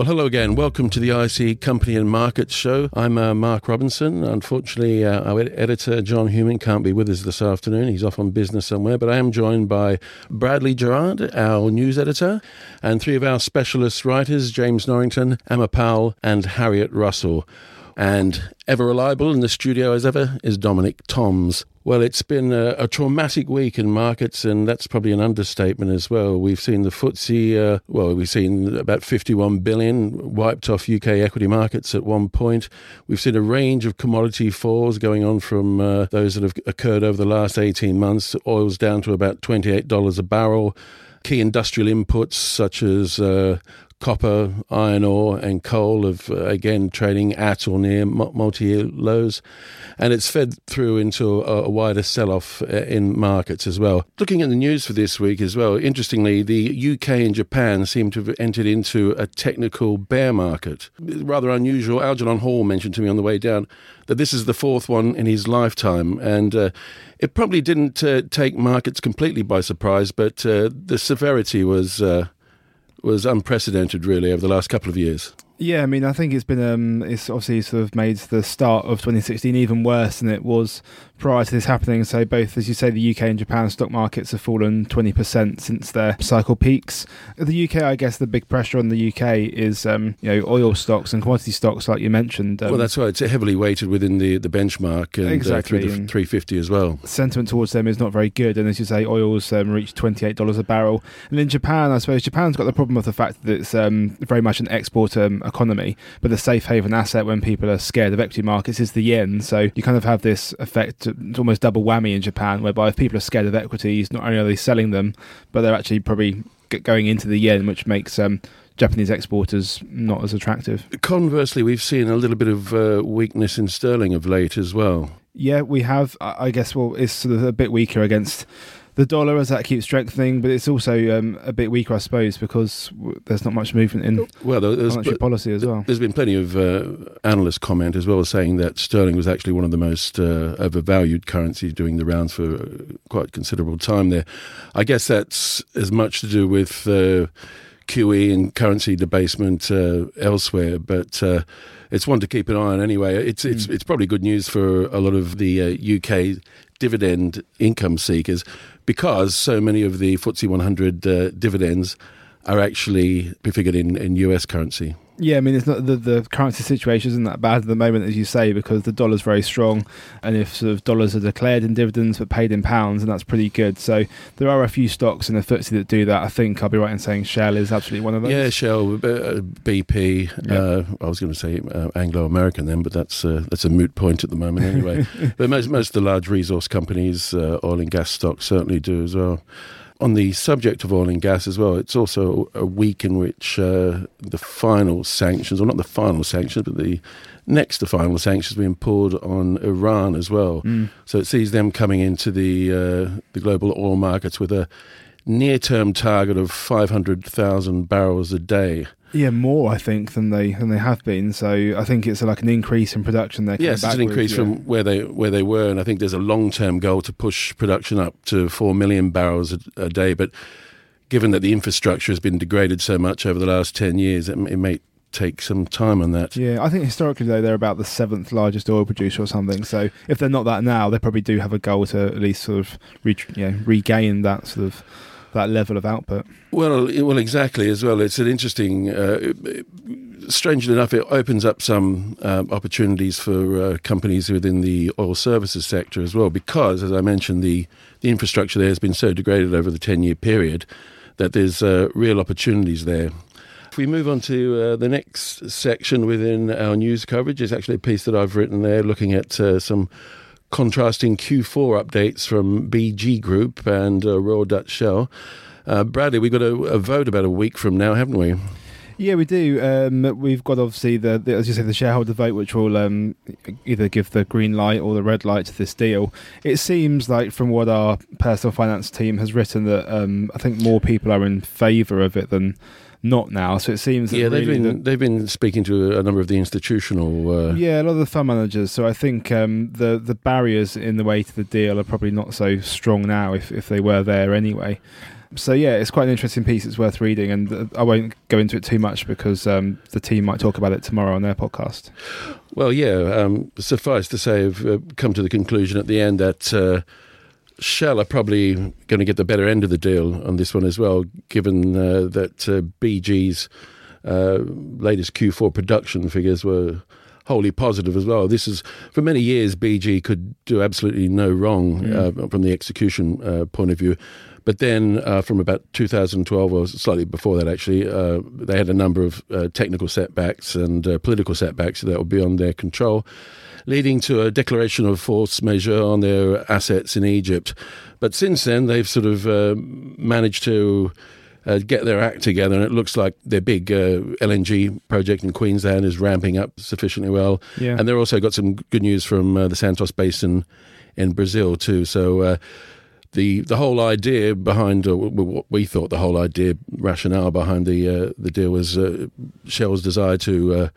Well, hello again. Welcome to the IC Company and Markets Show. I'm uh, Mark Robinson. Unfortunately, uh, our editor, John Hughman, can't be with us this afternoon. He's off on business somewhere, but I am joined by Bradley Gerrard, our news editor, and three of our specialist writers, James Norrington, Emma Powell, and Harriet Russell. And ever reliable in the studio as ever is Dominic Toms. Well, it's been a, a, traumatic week in markets, and that's probably an understatement as well. We've seen the FTSE, uh, well, we've seen about 51 billion wiped off UK equity markets at one point. We've seen a range of commodity falls going on from uh, those that have occurred over the last 18 months. Oil's down to about $28 a barrel. Key industrial inputs such as uh, copper, iron ore, and coal have uh, again trading at or near multi-year lows, and it's fed through into a, a wider sell-off uh, in markets as well. Looking at the news for this week as well, interestingly, the UK and Japan seem to have entered into a technical bear market. Rather unusual. Algernon Hall mentioned to me on the way down that this is the fourth one in his lifetime, and uh, it probably didn't uh, take markets completely by surprise, but uh, the severity was uh, was unprecedented, really, over the last couple of years. Yeah, I mean, I think it's been um, it's obviously sort of made the start of 2016 even worse than it was prior to this happening. So both, as you say, the UK and Japan stock markets have fallen 20% since their cycle peaks. The UK, I guess, the big pressure on the UK is um, you know oil stocks and commodity stocks, like you mentioned. Um, well, that's right. It's heavily weighted within the, the benchmark and exactly. Uh, through the 350 as well. Sentiment towards them is not very good, and as you say, oil's um, reached $28 a barrel. And in Japan, I suppose Japan's got the problem of the fact that it's um, very much an export um, economy, but the safe haven asset when people are scared of equity markets is the yen. So you kind of have this effect, it's almost double whammy in Japan, whereby if people are scared of equities, not only are they selling them, but they're actually probably going into the yen, which makes um, Japanese exporters not as attractive. Conversely, we've seen a little bit of uh, weakness in sterling of late as well. Yeah, we have. I guess well, it's sort of a bit weaker against the dollar as that keeps strengthening, but it's also um, a bit weaker, I suppose, because there's not much movement in well, there's, monetary policy as well. There's been plenty of uh, analysts comment as well, as saying that sterling was actually one of the most uh, overvalued currencies doing the rounds for uh, quite considerable time there. I guess that's as much to do with uh, QE and currency debasement uh, elsewhere, but uh, it's one to keep an eye on anyway. It's it's mm. it's probably good news for a lot of the uh, UK dividend income seekers because so many of the FTSE 100 uh, dividends are actually prefigured in, in US currency. Yeah, I mean, it's not the, the currency situation isn't that bad at the moment, as you say, because the dollar's very strong, and if sort of dollars are declared in dividends but paid in pounds, and that's pretty good. So there are a few stocks in the FTSE that do that. I think I'll be right in saying Shell is absolutely one of those. Yeah, Shell, uh, BP. Yeah. Uh, I was going to say uh, Anglo American then, but that's uh, that's a moot point at the moment anyway. but most most of the large resource companies, uh, oil and gas stocks, certainly do as well on the subject of oil and gas as well, it's also a week in which uh, the final sanctions, or not the final sanctions, but the next to final sanctions being poured on Iran as well. Mm. So it sees them coming into the uh, the global oil markets with a near term target of 500,000 barrels a day. Yeah, more I think than they than they have been. So I think it's like an increase in production there. Yes, it's an increase yeah. from where they where they were, and I think there's a long term goal to push production up to four million barrels a, a, day. But given that the infrastructure has been degraded so much over the last ten years, it, it may take some time on that. Yeah, I think historically though they're about the seventh largest oil producer or something. So if they're not that now, they probably do have a goal to at least sort of re- you know, regain that sort of that level of output. Well, well, exactly as well. It's an interesting. Uh, strangely enough, it opens up some uh, opportunities for uh, companies within the oil services sector as well, because, as I mentioned, the the infrastructure there has been so degraded over the ten year period that there's uh, real opportunities there. If we move on to uh, the next section within our news coverage, it's actually a piece that I've written there looking at uh, some contrasting Q4 updates from BG Group and uh, Royal Dutch Shell. Uh, Bradley, we've got a, a, vote about a week from now, haven't we? Yeah, we do. Um, we've got obviously the, the, as you say, the shareholder vote, which will um, either give the green light or the red light to this deal. It seems like, from what our personal finance team has written, that um, I think more people are in favour of it than not now. So it seems yeah, they've been the, they've been speaking to a number of the institutional uh, yeah, a lot of the fund managers. So I think um, the the barriers in the way to the deal are probably not so strong now if if they were there anyway. So yeah, it's quite an interesting piece. It's worth reading, and uh, I won't go into it too much because um, the team might talk about it tomorrow on their podcast. Well, yeah. Um, suffice to say, I've uh, come to the conclusion at the end that uh, Shell are probably going to get the better end of the deal on this one as well, given uh, that uh, BG's uh, latest Q4 production figures were wholly positive as well. This is for many years BG could do absolutely no wrong mm. uh, from the execution uh, point of view. But then, uh, from about 2012, or slightly before that, actually, uh, they had a number of uh, technical setbacks and uh, political setbacks that were beyond their control, leading to a declaration of force majeure on their assets in Egypt. But since then, they've sort of managed to uh, get their act together, and it looks like their big uh, LNG project in Queensland is ramping up sufficiently well. Yeah. And they've also got some good news from uh, the Santos Basin in Brazil too. So uh, the the whole idea behind uh, what we thought the whole idea rationale behind the uh, the deal was Shell's desire to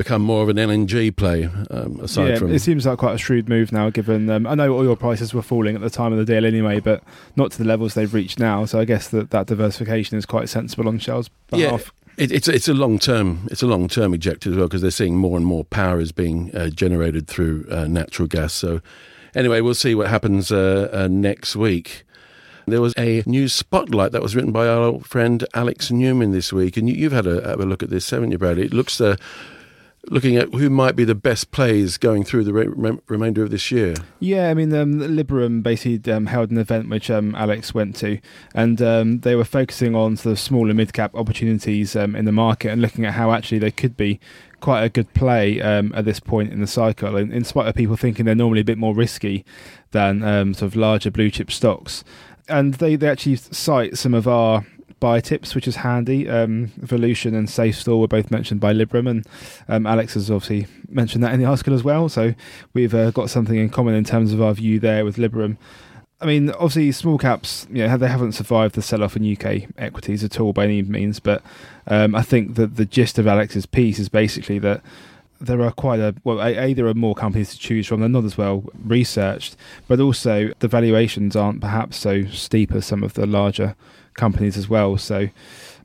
become more of an LNG play. Um, aside yeah, from it seems like quite a shrewd move now. Given um, I know oil prices were falling at the time of the deal anyway, but not to the levels they've reached now. So I guess that that diversification is quite sensible on Shell's behalf. Yeah. it's it's a long term it's a long term objective as well because they're seeing more and more power is being uh, generated through uh, natural gas. So anyway, we'll see what happens uh, uh next week. There was a news spotlight that was written by our old friend Alex Newman this week, and you, have had a, a look at this, haven't you, Bradley? It looks uh, looking at who might be the best plays going through the re- remainder of this year. Yeah, I mean, um, Liberum basically um, held an event which um, Alex went to, and um, they were focusing on sort of smaller mid cap opportunities um, in the market and looking at how actually they could be quite a good play um, at this point in the cycle, in, in, spite of people thinking they're normally a bit more risky than sort of larger blue chip stocks. And they, they actually cite some of our buy tips, which is handy. Um, Volution and SafeStore were both mentioned by Liberum, and um, Alex has obviously mentioned that in the article as well. So we've uh, got something in common in terms of our view there with Liberum. I mean, obviously, small caps, you know, they haven't survived the sell-off in UK equities at all by any means. But um, I think that the gist of Alex's piece is basically that there are quite a well, a, there are more companies to choose from. They're not as well researched, but also the valuations aren't perhaps so steep as some of the larger companies as well. So,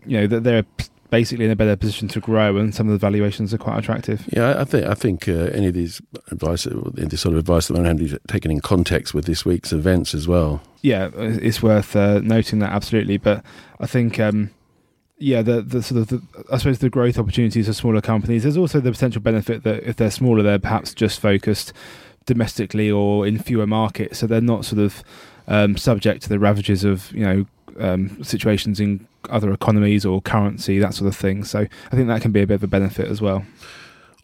you know, that they're basically in a better position to grow, and some of the valuations are quite attractive. Yeah, I think I think uh, any of these advice, this sort of advice that I'm having taken in context with this week's events as well. Yeah, it's worth uh, noting that absolutely. But I think. Um, yeah, the the sort of the, I suppose the growth opportunities of smaller companies. There's also the potential benefit that if they're smaller, they're perhaps just focused domestically or in fewer markets, so they're not sort of um, subject to the ravages of you know um, situations in other economies or currency, that sort of thing. So I think that can be a bit of a benefit as well.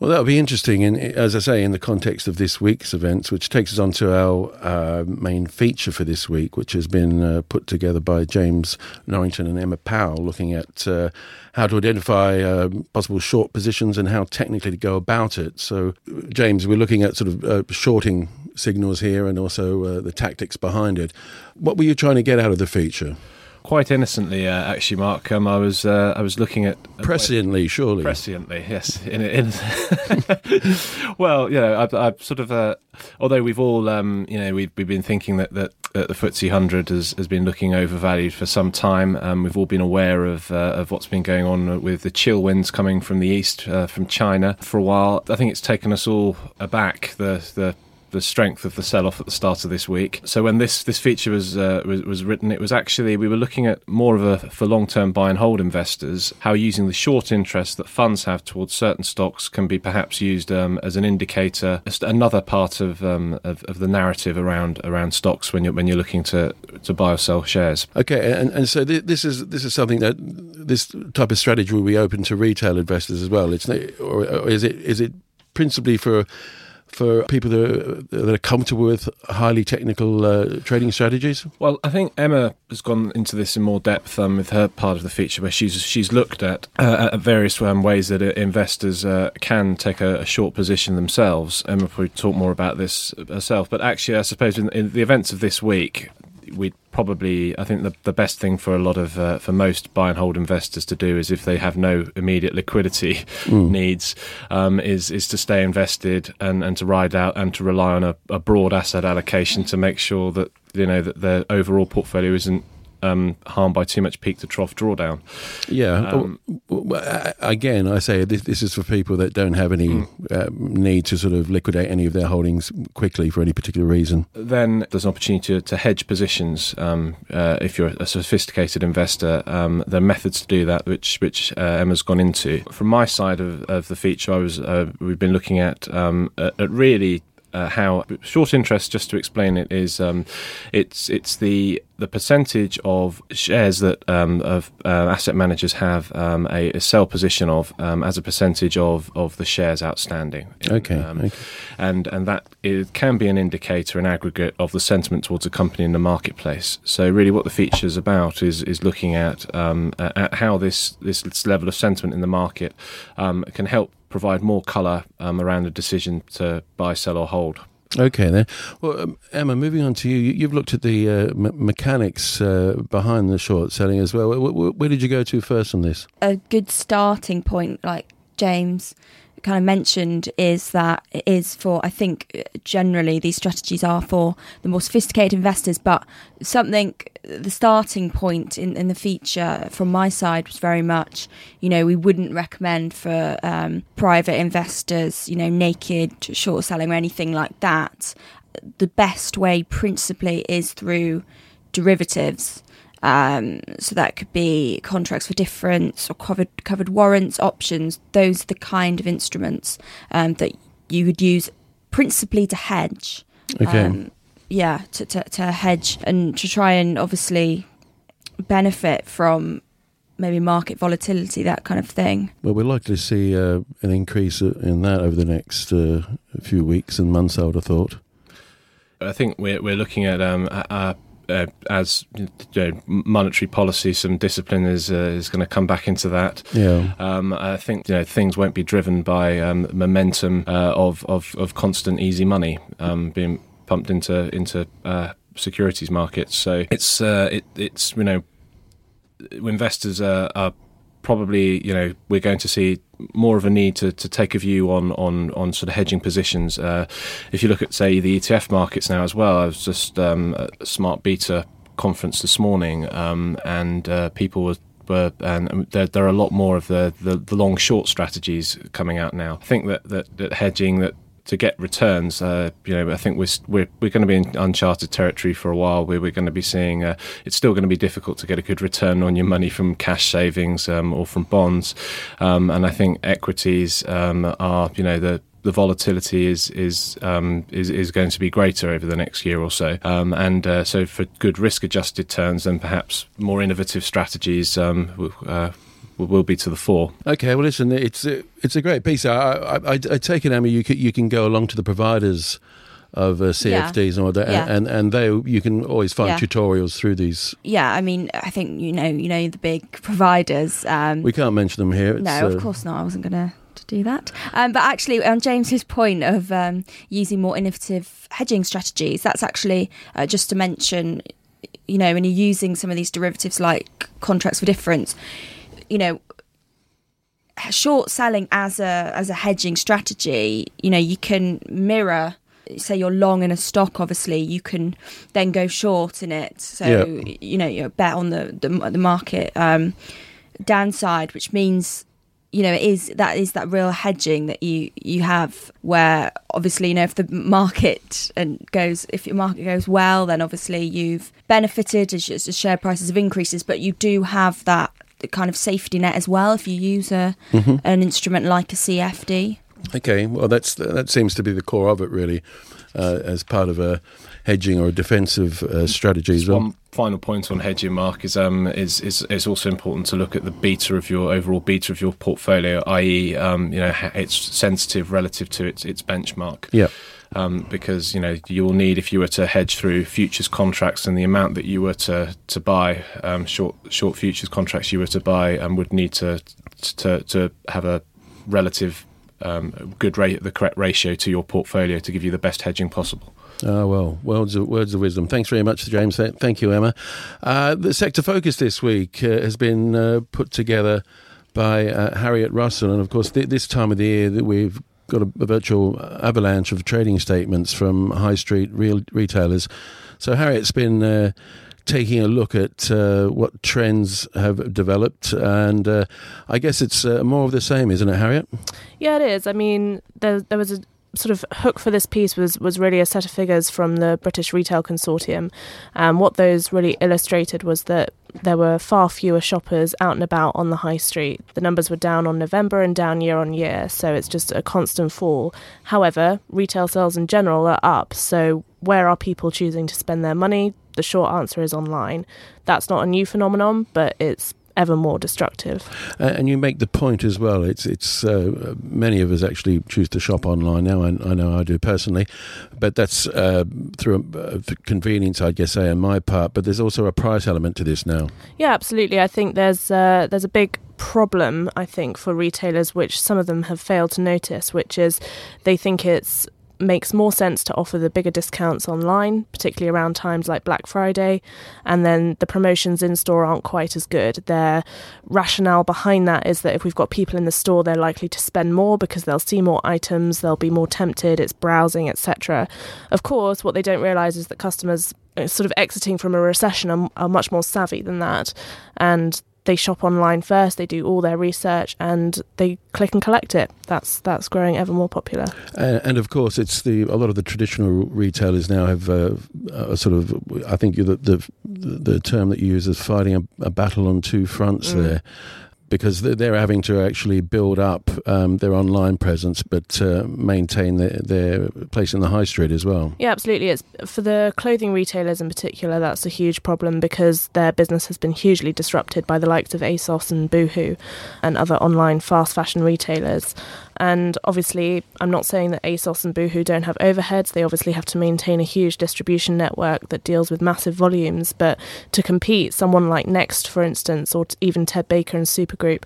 Well, that'll be interesting, and as I say, in the context of this week's events, which takes us on to our uh, main feature for this week, which has been uh, put together by James Norrington and Emma Powell, looking at uh, how to identify uh, possible short positions and how technically to go about it. So, James, we're looking at sort of uh, shorting signals here and also uh, the tactics behind it. What were you trying to get out of the feature? Quite innocently, uh, actually, Mark. Um, I was uh, I was looking at presciently, surely presciently, yes. In, in well, you know, I've, I've sort of uh, although we've all um, you know we've we've been thinking that that, that the FTSE hundred has, has been looking overvalued for some time. Um, we've all been aware of uh, of what's been going on with the chill winds coming from the east uh, from China for a while. I think it's taken us all aback the the the strength of the sell-off at the start of this week. So when this this feature was, uh, was, was written, it was actually we were looking at more of a for long-term buy and hold investors how using the short interest that funds have towards certain stocks can be perhaps used um, as an indicator, as another part of, um, of, of the narrative around around stocks when you're when you're looking to to buy or sell shares. Okay, and, and so th- this is this is something that this type of strategy will be open to retail investors as well. It's or, or is it is it principally for for people that are, that are comfortable with highly technical uh, trading strategies? Well, I think Emma has gone into this in more depth um, with her part of the feature, where she's she's looked at, uh, at various um, ways that uh, investors uh, can take a, a, short position themselves. Emma probably talk more about this herself, but actually, I suppose in, in the events of this week, we'd probably I think the the best thing for a lot of uh, for most buy and hold investors to do is if they have no immediate liquidity mm. needs um, is is to stay invested and, and to ride out and to rely on a, a broad asset allocation to make sure that you know that their overall portfolio isn't um, harmed by too much peak to trough drawdown. Yeah. Um, again, I say this, this, is for people that don't have any mm. uh, need to sort of liquidate any of their holdings quickly for any particular reason. Then there's an opportunity to, to hedge positions um, uh, if you're a sophisticated investor. Um, there are methods to do that, which which uh, Emma's gone into. From my side of, of the feature, I was uh, we've been looking at, um, at, at really uh, how short interest, just to explain it, is um, it's it's the the percentage of shares that um, of uh, asset managers have um, a, a, sell position of um, as a percentage of, of the shares outstanding. Okay. Um, okay. and and that it can be an indicator, an aggregate of the sentiment towards a company in the marketplace. So really, what the feature is about is is looking at um, at how this this level of sentiment in the market can help provide more colour um, around the decision to buy, sell, or hold. Okay, then. Well, um, Emma, moving on to you, you've looked at the uh, mechanics uh, behind the short selling as well. Where, where, did you go to first on this? A good starting point, like James kind of mentioned is that it is for, I think generally these strategies are for the more sophisticated investors, but something, the starting point in, in the feature from my side was very much, you know, we wouldn't recommend for um, private investors, you know, naked short selling or anything like that. The best way principally is through derivatives. Um, so that could be contracts for difference or covered covered warrants, options. Those are the kind of instruments um, that you would use principally to hedge. Okay. Um, yeah, to, to, to hedge and to try and obviously benefit from maybe market volatility, that kind of thing. Well, we're likely to see uh, an increase in that over the next uh, few weeks and months. I would have thought. I think we're we're looking at um, a, uh, as you know, monetary policy, some discipline is uh, is going to come back into that. Yeah, um, I think you know things won't be driven by um, momentum uh, of, of of constant easy money um, being pumped into into uh, securities markets. So it's uh, it, it's you know investors are, are probably you know we're going to see more of a need to, to take a view on, on, on sort of hedging positions. Uh, if you look at say the ETF markets now as well, I was just um, at Smart Beta conference this morning, um, and uh, people were were, and there, there, are a lot more of the, the, the, long short strategies coming out now. I think that, that, that hedging that to get returns, uh, you know, I think we're, we're, we're going to be in uncharted territory for a while. Where we're going to be seeing uh, it's still going to be difficult to get a good return on your money from cash savings um, or from bonds, um, and I think equities um, are, you know, the the volatility is is um, is is going to be greater over the next year or so, um, and uh, so for good risk adjusted turns, then perhaps more innovative strategies um, uh, will be to the fore. Okay, well, listen, it's it's a great piece. I, I, I, I take it, Emma, you can, you can go along to the providers of uh, CFDs yeah. and that, yeah. and and they you can always find yeah. tutorials through these. Yeah, I mean, I think you know, you know, the big providers. Um, we can't mention them here. It's, no, of uh, course not. I wasn't going to do that. Um, but actually, on James's point of um, using more innovative hedging strategies, that's actually uh, just to mention. You know, when you're using some of these derivatives like contracts for difference, you know short selling as a as a hedging strategy you know you can mirror say you're long in a stock obviously you can then go short in it so yeah. you know you bet on the the, the market um, downside which means you know it is that is that real hedging that you you have where obviously you know if the market and goes if your market goes well then obviously you've benefited as, as share prices have increases but you do have that kind of safety net as well if you use a mm-hmm. an instrument like a CFD. Okay, well that's that seems to be the core of it really, uh, as part of a hedging or a defensive uh, strategy as well. One final point on hedging, Mark, is um is, is is also important to look at the beta of your overall beta of your portfolio, i.e., um, you know it's sensitive relative to its its benchmark. Yeah um, because you know you will need if you were to hedge through futures contracts and the amount that you were to to buy um, short short futures contracts you were to buy and um, would need to to to have a relative um, good rate the correct ratio to your portfolio to give you the best hedging possible. Oh, well, words of, words of wisdom. Thanks very much, James. Thank you, Emma. Uh, the sector focus this week uh, has been uh, put together by uh, Harriet Russell. And of course, th- this time of the year, that we've got a, a, virtual avalanche of trading statements from high street real retailers. So Harriet's been uh, taking a look at uh, what trends have developed. And uh, I guess it's uh, more of the same, isn't it, Harriet? Yeah, it is. I mean, there, there was a sort of hook for this piece was was really a set of figures from the British Retail Consortium. Um, what those really illustrated was that there were far fewer shoppers out and about on the high street. The numbers were down on November and down year on year, so it's just a constant fall. However, retail sales in general are up, so where are people choosing to spend their money? The short answer is online. That's not a new phenomenon, but it's ever more destructive. And you make the point as well. It's it's uh, many of us actually choose to shop online now. I, I know I do personally, but that's uh, through uh, convenience, I guess, say on my part. But there's also a price element to this now. Yeah, absolutely. I think there's uh, there's a big problem I think for retailers, which some of them have failed to notice, which is they think it's makes more sense to offer the bigger discounts online, particularly around times like Black Friday, and then the promotions in store aren't quite as good. Their rationale behind that is that if we've got people in the store, they're likely to spend more because they'll see more items, they'll be more tempted, it's browsing, etc. Of course, what they don't realize is that customers uh, sort of exiting from a recession are, are much more savvy than that, and they shop online first, they do all their research, and they click and collect it. That's that's growing ever more popular. And, and of course, it's the a lot of the traditional retailers now have uh, a sort of I think the the, the term that you use is fighting a, a battle on two fronts mm. there because they're having to actually build up um, their online presence, but uh, maintain their, their, place in the high street as well. Yeah, absolutely. It's for the clothing retailers in particular. That's a huge problem because their business has been hugely disrupted by the likes of ASOS and Boohoo and other online fast fashion retailers. And obviously, I'm not saying that ASOS and Boohoo don't have overheads. They obviously have to maintain a huge distribution network that deals with massive volumes. But to compete, someone like Next, for instance, or even Ted Baker and Supergroup,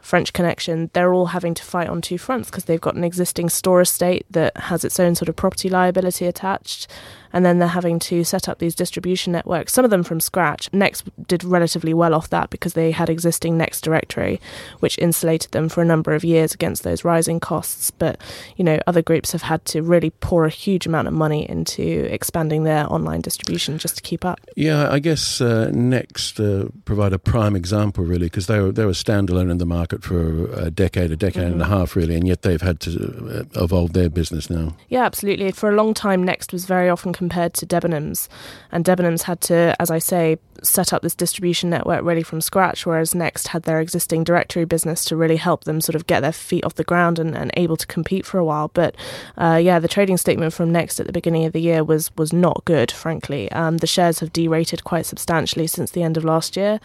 French Connection, they're all having to fight on two fronts because they've got an existing store estate that has its own sort of property liability attached and then they're having to set up these distribution networks, some of them from scratch. Next did relatively well off that because they had existing Next directory, which insulated them for a number of years against those rising costs. But, you know, other groups have had to really pour a huge amount of money into expanding their online distribution just to keep up. Yeah, I guess uh, Next uh, provide a prime example, really, because they were, they were standalone in the market for a decade, a decade mm-hmm. and a mm-hmm. half, really, and yet they've had to uh, evolve their business now. Yeah, absolutely. For a long time, Next was very often compared to Debenhams. And Debenhams had to, as I say, set up this distribution network really from scratch, whereas Next had their existing directory business to really help them sort of get their feet off the ground and, and able to compete for a while. But uh, yeah, the trading statement from Next at the beginning of the year was was not good, frankly. Um, the shares have derated quite substantially since the end of last year.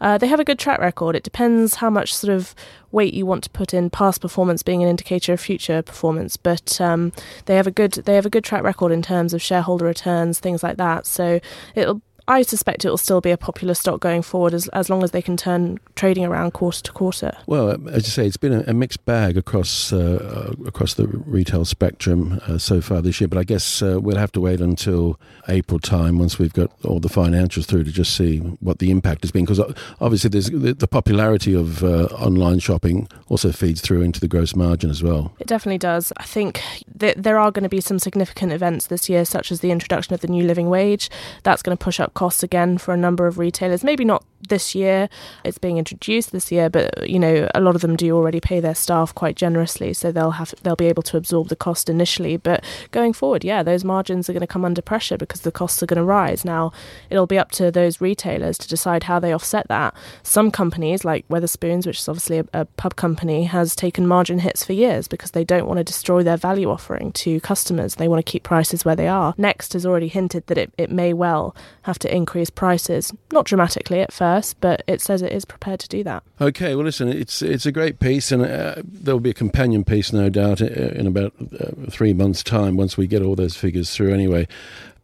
Uh, they have a good track record. It depends how much sort of weight you want to put in past performance being an indicator of future performance. But um, they have a good they have a good track record in terms of shareholder returns, things like that. So it'll I suspect it will still be a popular stock going forward as, as long as they can turn trading around quarter to quarter. Well, as you say, it's been a, a mixed bag across uh, across the retail spectrum uh, so far this year. But I guess uh, we'll have to wait until April time once we've got all the financials through to just see what the impact has been. Because uh, obviously, there's the, the popularity of uh, online shopping also feeds through into the gross margin as well. It definitely does. I think th- there are going to be some significant events this year, such as the introduction of the new living wage. That's going to push up costs again for a number of retailers. Maybe not this year, it's being introduced this year, but you know a lot of them do already pay their staff quite generously, so they'll have they'll be able to absorb the cost initially. But going forward, yeah, those margins are going to come under pressure because the costs are going to rise. Now it'll be up to those retailers to decide how they offset that. Some companies, like Wetherspoons, which is obviously a, a pub company, has taken margin hits for years because they don't want to destroy their value offering to customers. They want to keep prices where they are. Next has already hinted that it, it may well have to increase prices, not dramatically at first, but it says it is prepared to do that. Okay, well, listen, it's it's a great piece, and uh, there will be a companion piece, no doubt, uh, in about uh, three months' time once we get all those figures through. Anyway.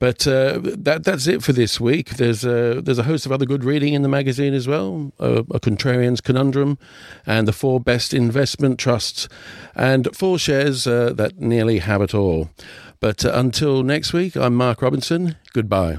But uh, that that's it for this week. There's a, there's a host of other good reading in the magazine as well. a Contrarian's Conundrum, and the four best investment trusts, and four shares uh, that nearly have it all. But uh, until next week, I'm Mark Robinson. Goodbye.